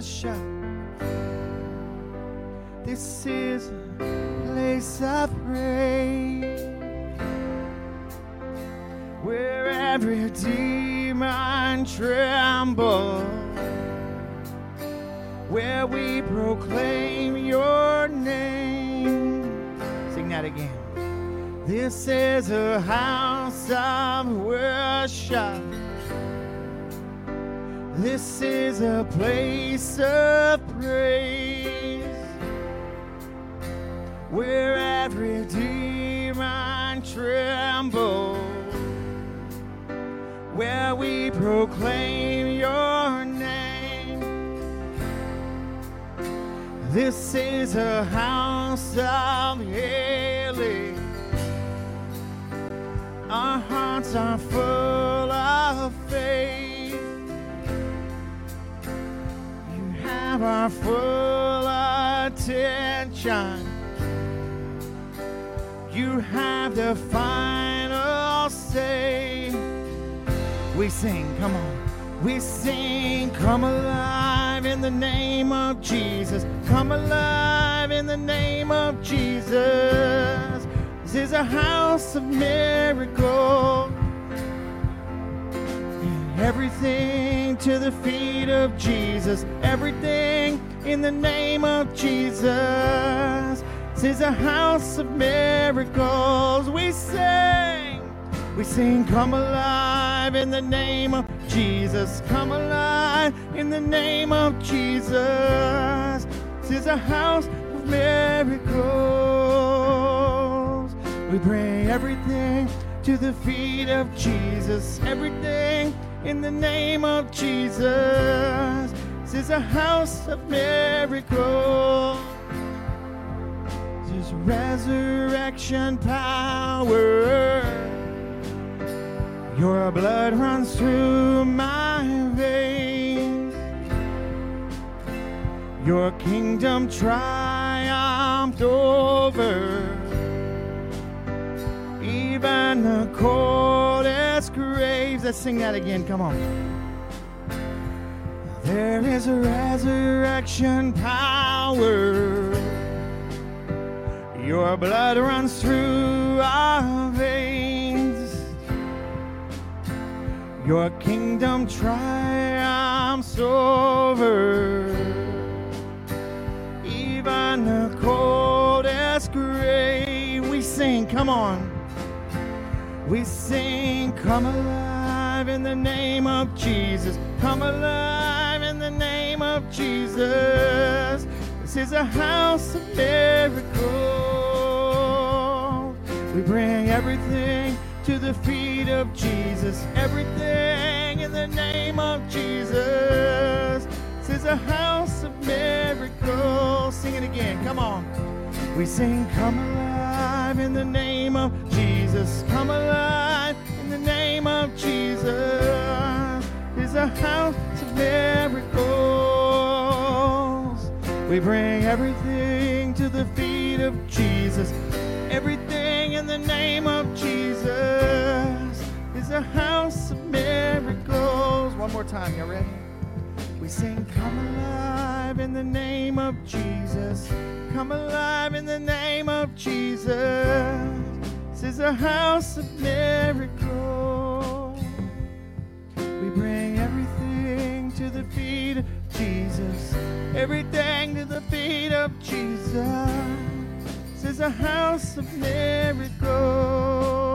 worship. This is a place of praise where every demon trembles, where we proclaim your name. Sing that again. This is a house of worship. This is a place of praise where every demon trembles, where we proclaim your name. This is a house of healing. Our hearts are full of faith. Have our full attention. You have the final say. We sing, come on. We sing, come alive in the name of Jesus. Come alive in the name of Jesus. This is a house of miracles. Everything to the feet of Jesus. Everything in the name of Jesus. This is a house of miracles. We sing. We sing, come alive in the name of Jesus. Come alive in the name of Jesus. This is a house of miracles. We bring everything to the feet of Jesus. Everything in the name of Jesus. This is a house of miracles. This is resurrection power. Your blood runs through my veins. Your kingdom triumphed over even the coldest graves. Let's sing that again. Come on. There is a resurrection power. Your blood runs through our veins. Your kingdom triumphs over even the coldest grave. We sing, come on. We sing, come alive in the name of Jesus. Come alive in the name of Jesus. This is a house of miracles. We bring everything to the feet of Jesus. Everything in the name of Jesus. This is a house of miracles. Sing it again. Come on. We sing, Come alive in the name of Jesus. Come alive name of Jesus. Is a house of miracles. We bring everything to the feet of Jesus. Everything in the name of Jesus is a house of miracles. One more time, you ready? We sing, Come alive in the name of Jesus. Come alive in the name of Jesus. This is a house of miracles. Jesus. Everything to the feet of Jesus. This is a house of miracles.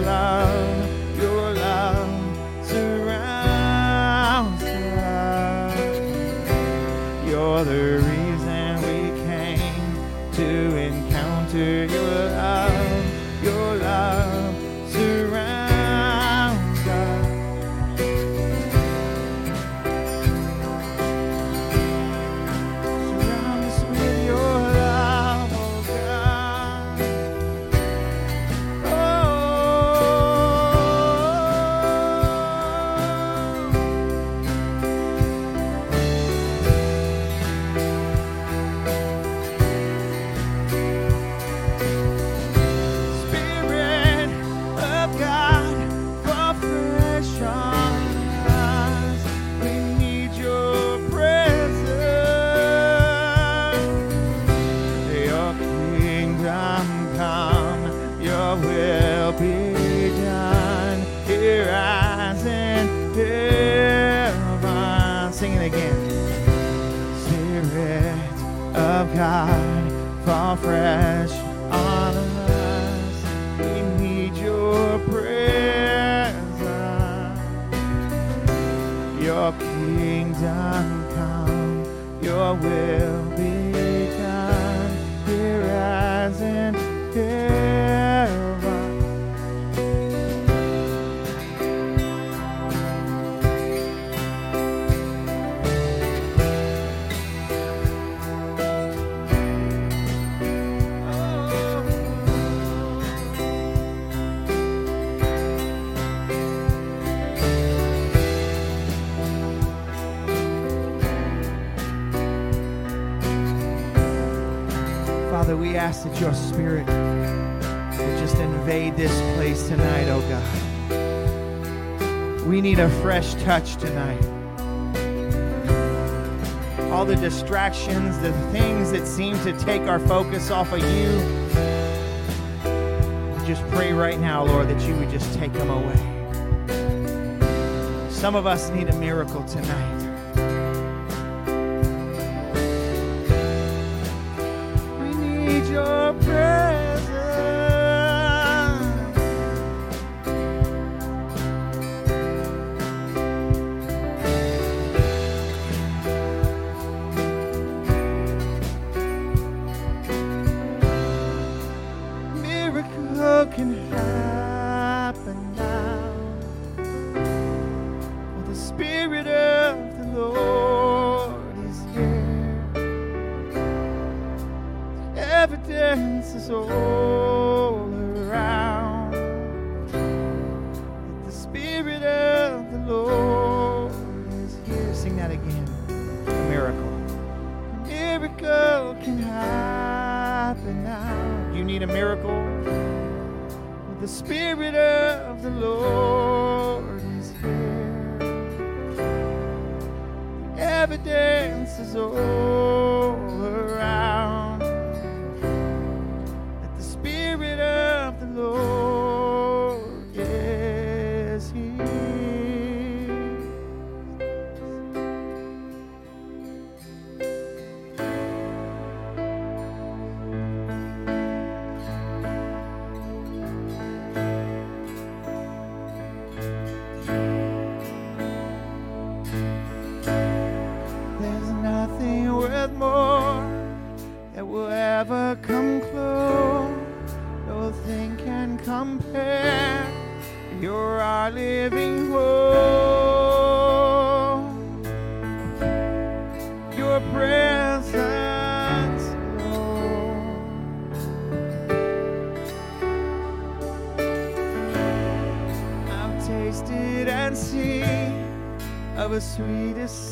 love. your spirit would just invade this place tonight, oh God. We need a fresh touch tonight. All the distractions, the things that seem to take our focus off of you, just pray right now, Lord, that you would just take them away. Some of us need a miracle tonight. prayer.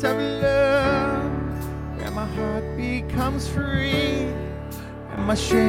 of love, and my heart becomes free, and my strength.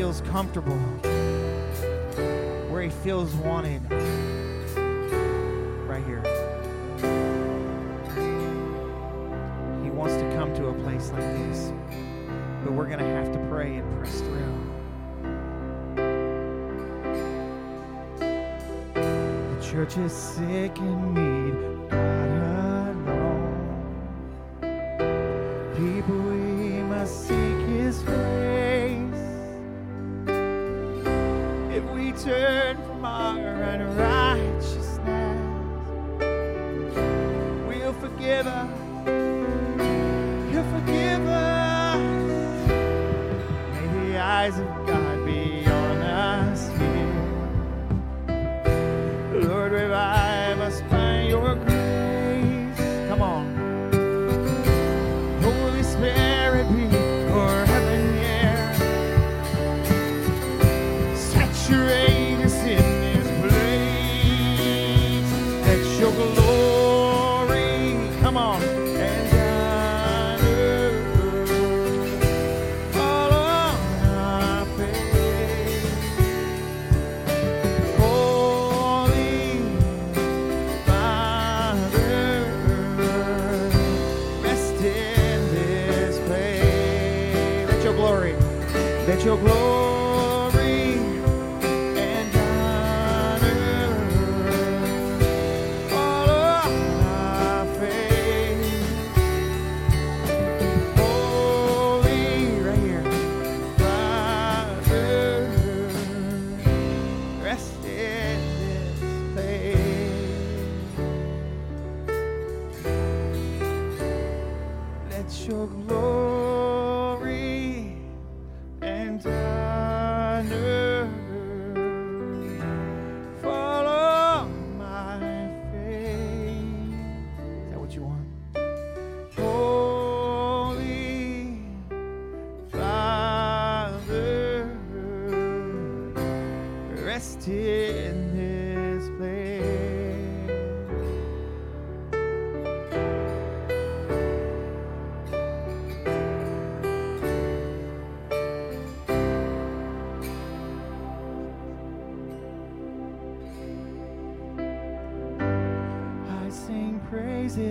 feels comfortable, where he feels wanted. Right here. He wants to come to a place like this, but we're going to have to pray and press through. The church is sick and need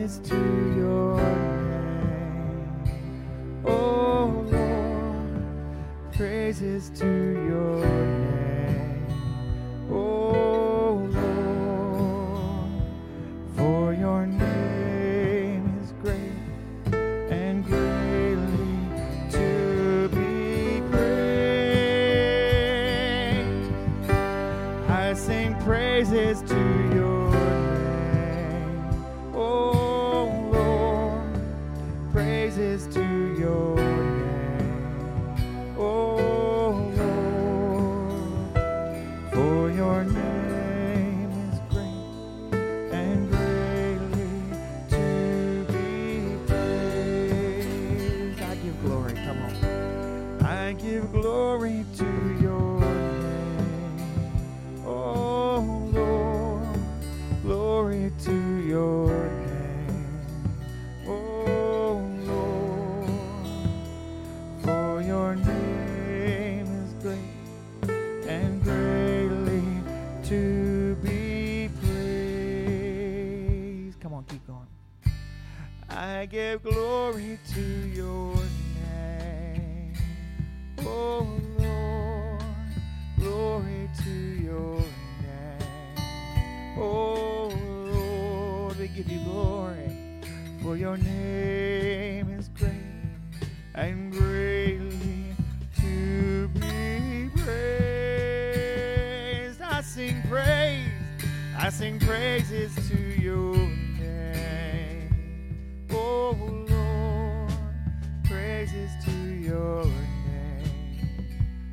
is give glory to your name. Oh Lord, glory to your name. Oh Lord, we give you glory, for your name is great and greatly to be praised. I sing praise, I sing praises to you oh Lord, praises to your name.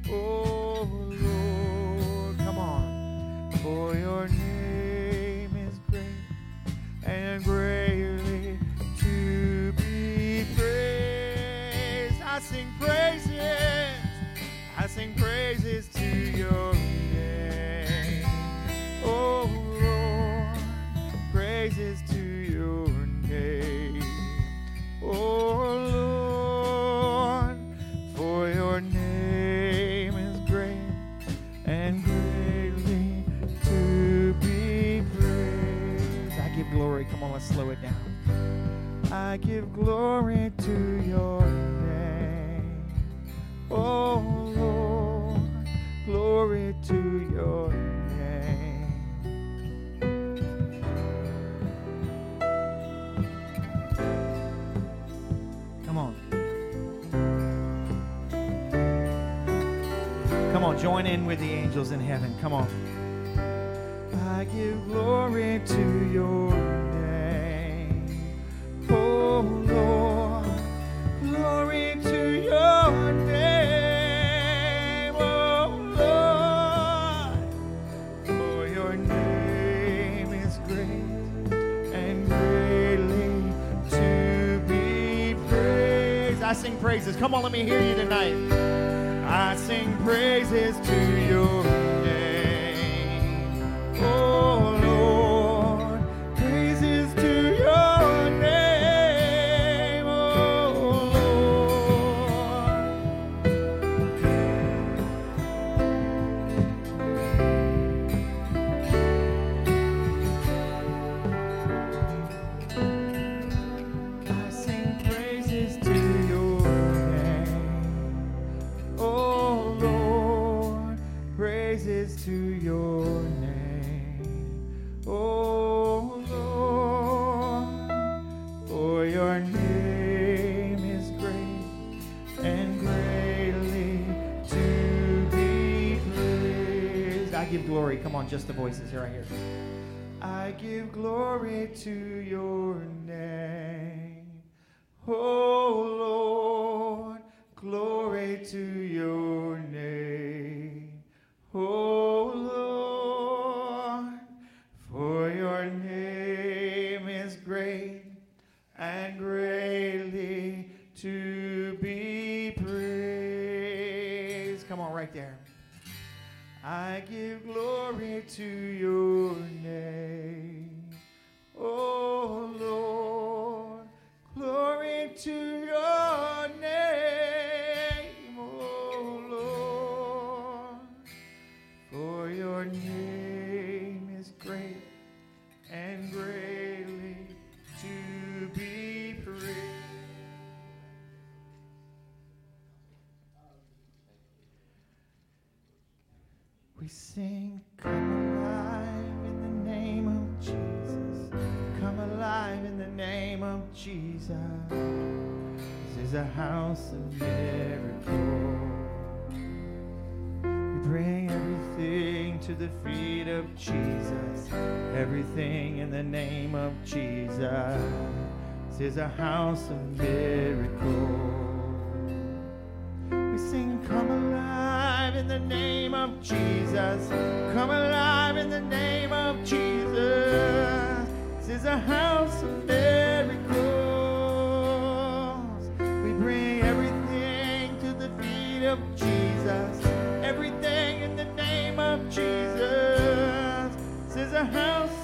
Oh Lord, come on, for your name is great and great. I give glory to your name. Oh Lord, glory to your name. Come on. Come on, join in with the angels in heaven. Come on. I give glory to your praises. Come on, let me hear you tonight. I sing praises to your I give glory to your name. Oh Lord, glory to your name. Oh Lord, for your name is great and greatly to be praised. Come on, right there. I give glory to your name. To the feet of Jesus. Everything in the name of Jesus. This is a house of miracles. We sing, Come alive in the name of Jesus. Come alive in the name of Jesus. This is a house of A house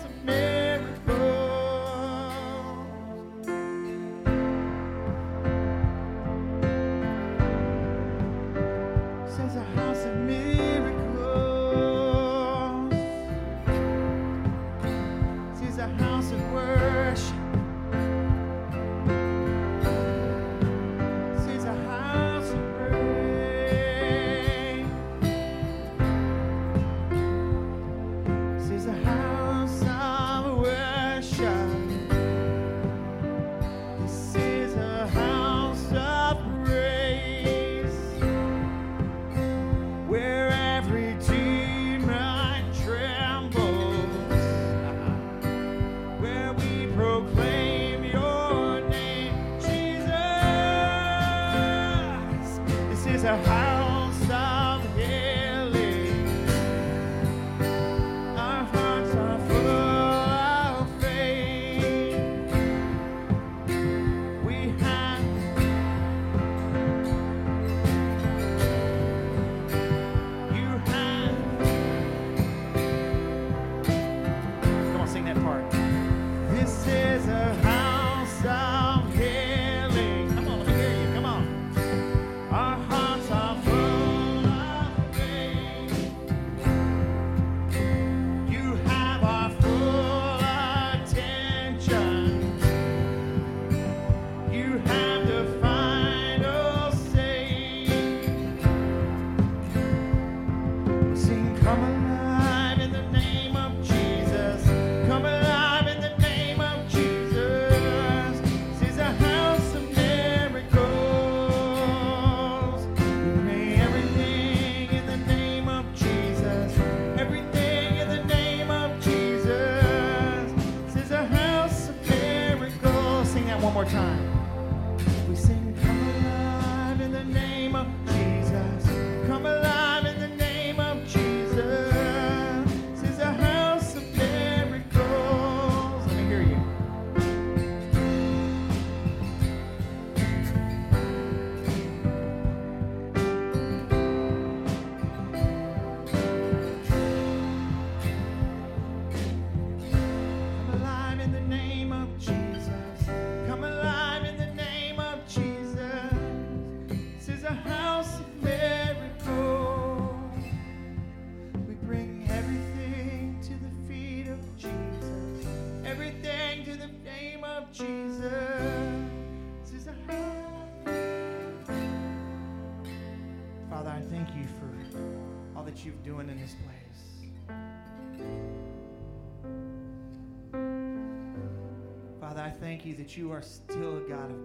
that you are still a God of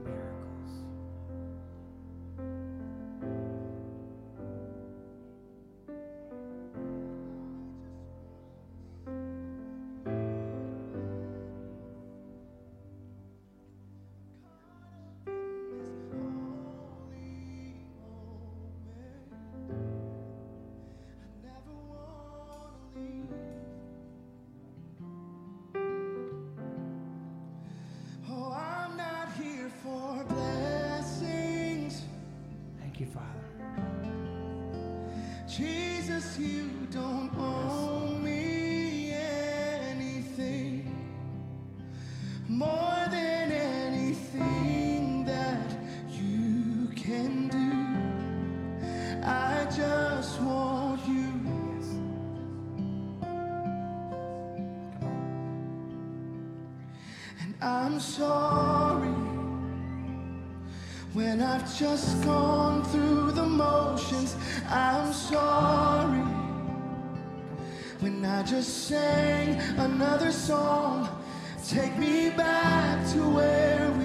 You don't owe me anything more than anything that you can do. I just want you. And I'm sorry when I've just gone through the motions. I'm I just sang another song. Take me back to where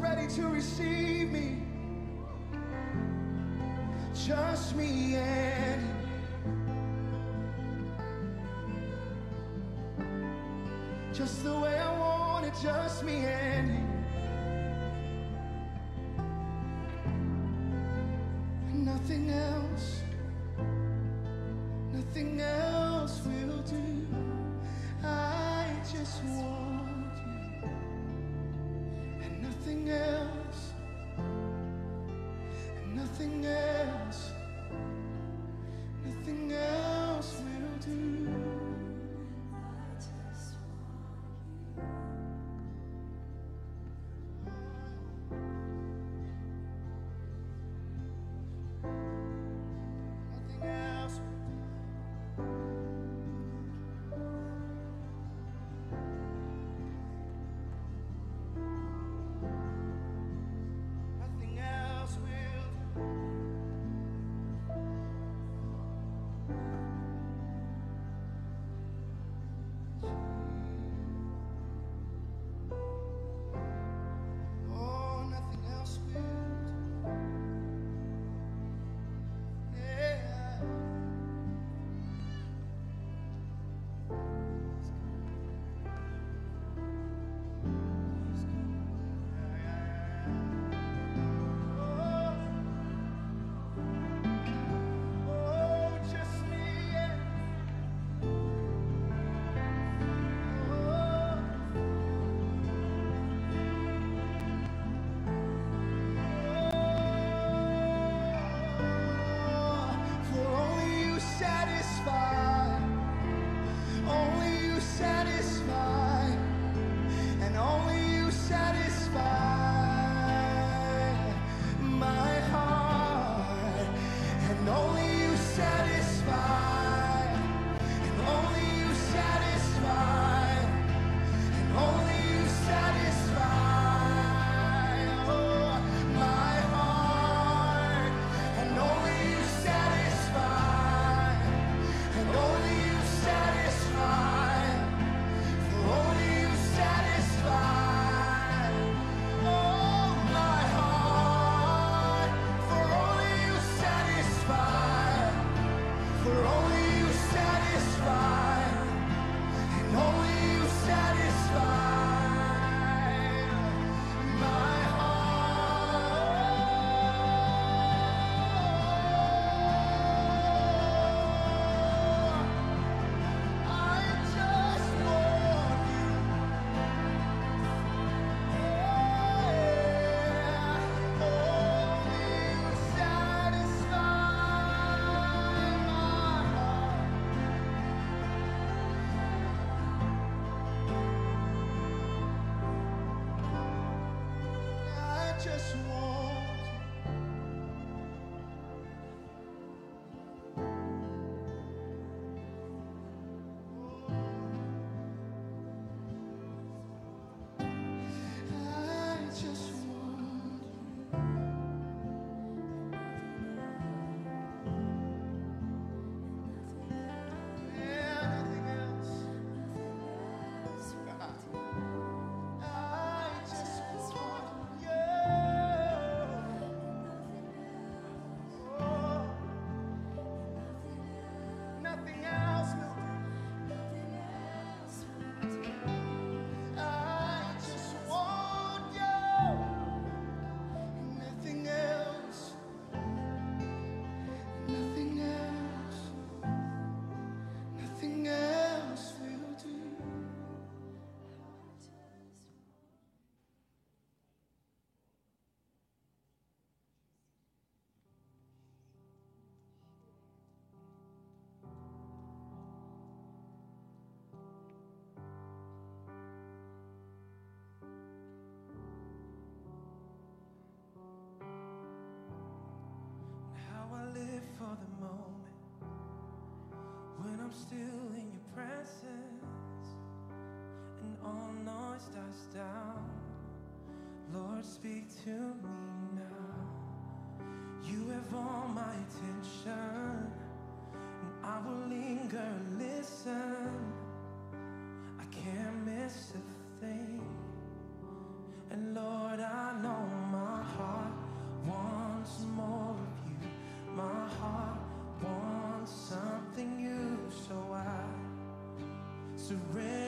ready to receive me. Just me and you. Just the way I want it, just me and you. Nothing else. noise dies down, Lord, speak to me now. You have all my attention, and I will linger, listen. I can't miss a thing. And Lord, I know my heart wants more of you. My heart wants something new, so I surrender.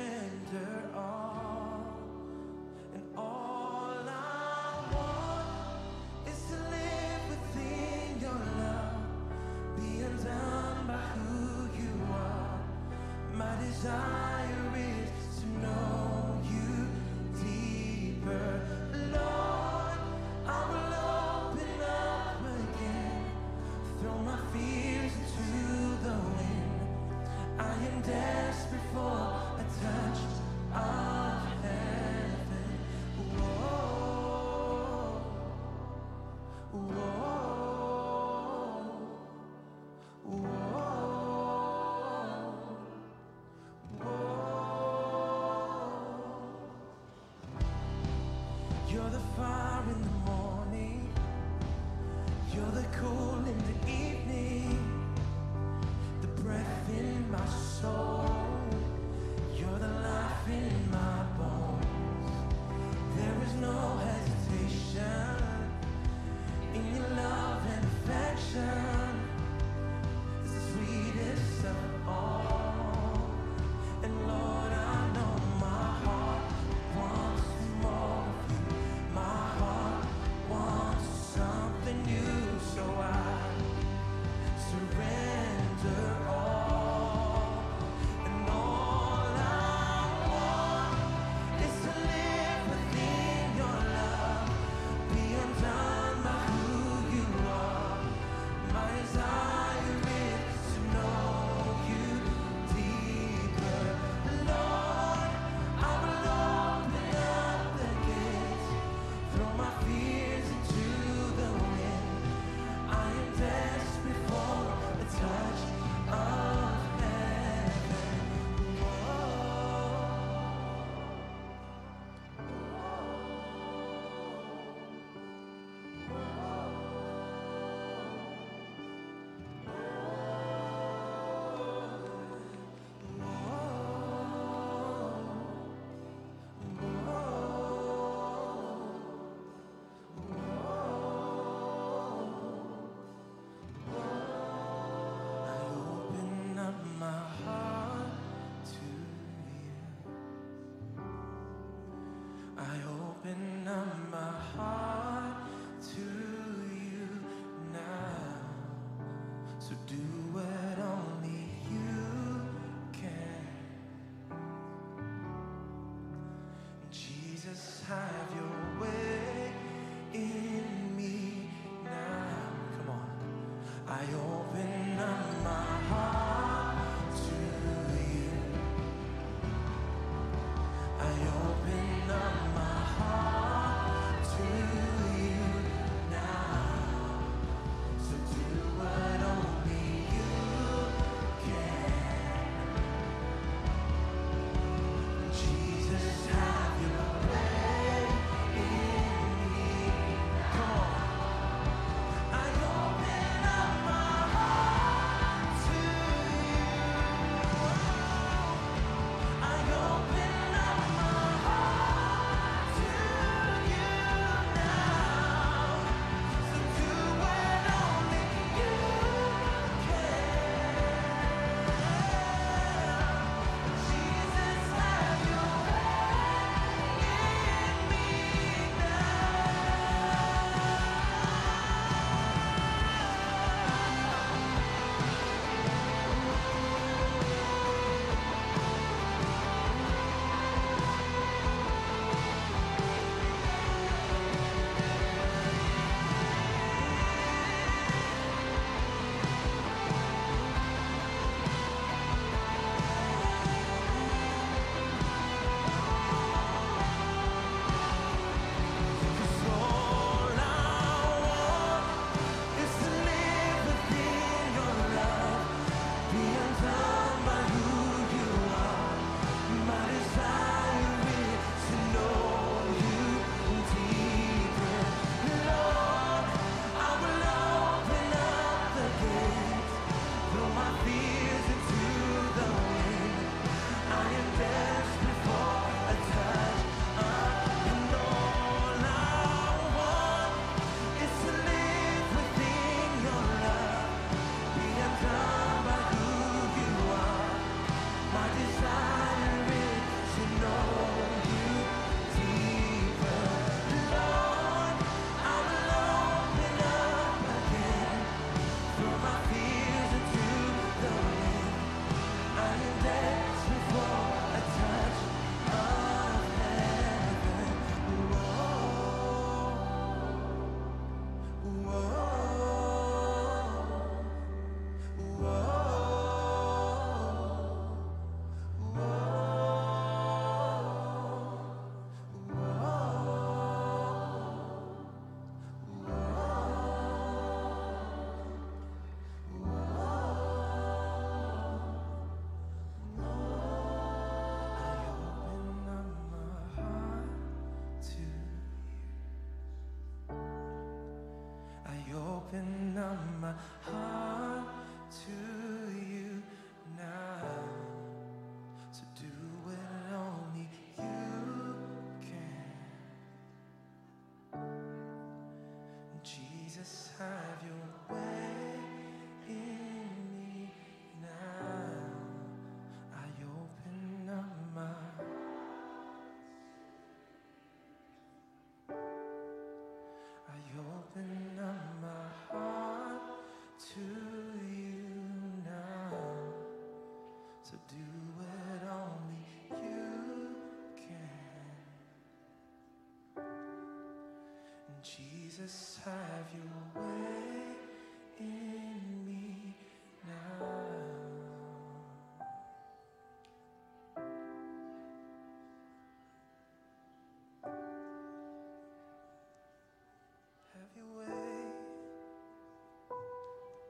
Jesus, have your way in me now. Have your way.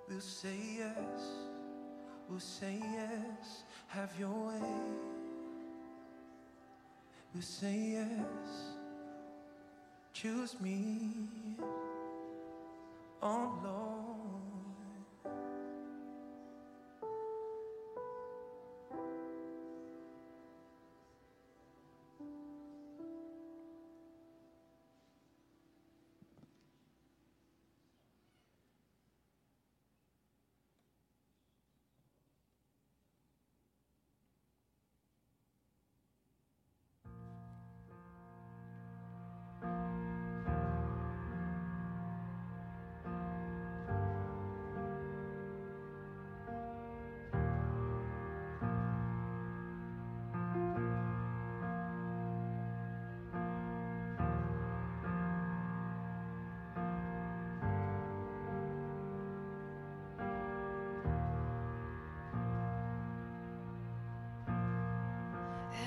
We'll say yes, we'll say yes, have your way. We'll say yes, choose me.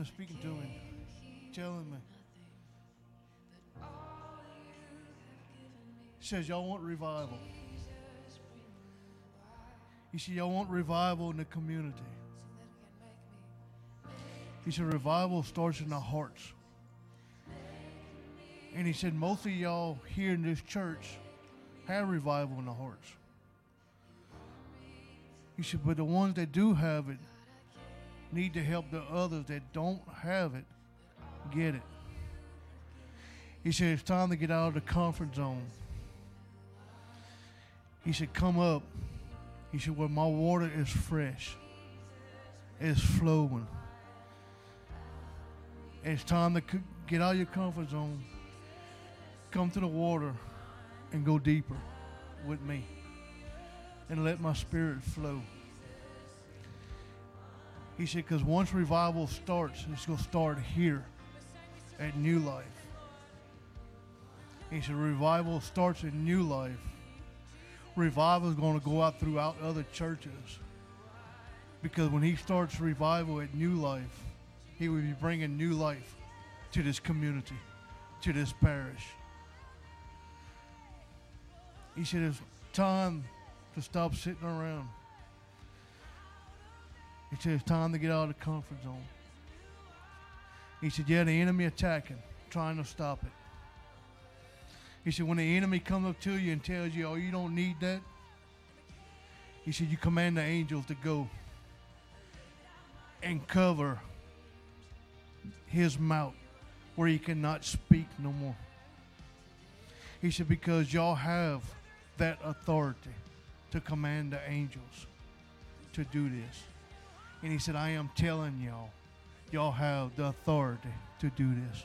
been speaking to me, telling me. He says, Y'all want revival. He said, Y'all want revival in the community. He said, Revival starts in the hearts. And he said, Most of y'all here in this church have revival in the hearts. He said, But the ones that do have it need to help the others that don't have it get it. He said, It's time to get out of the comfort zone. He said, Come up. He said, Well, my water is fresh, it's flowing. It's time to get out of your comfort zone, come to the water, and go deeper with me, and let my spirit flow. He said, because once revival starts, it's going to start here at New Life. He said, revival starts in New Life. Revival is going to go out throughout other churches. Because when he starts revival at New Life, he will be bringing new life to this community, to this parish. He said, it's time to stop sitting around. He said, it's time to get out of the comfort zone. He said, yeah, the enemy attacking, trying to stop it. He said, when the enemy comes up to you and tells you, oh, you don't need that, he said, you command the angels to go and cover his mouth where he cannot speak no more. He said, because y'all have that authority to command the angels to do this. And he said, I am telling y'all, y'all have the authority to do this.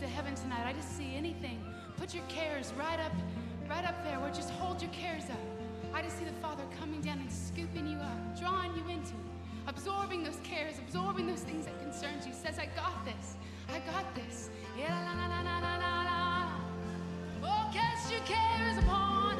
To heaven tonight. I just see anything. Put your cares right up, right up there where just hold your cares up. I just see the Father coming down and scooping you up, drawing you into absorbing those cares, absorbing those things that concerns you. Says, I got this. I got this. Yeah, la, la, la, la, la, la. Oh, cast your cares upon.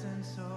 presence of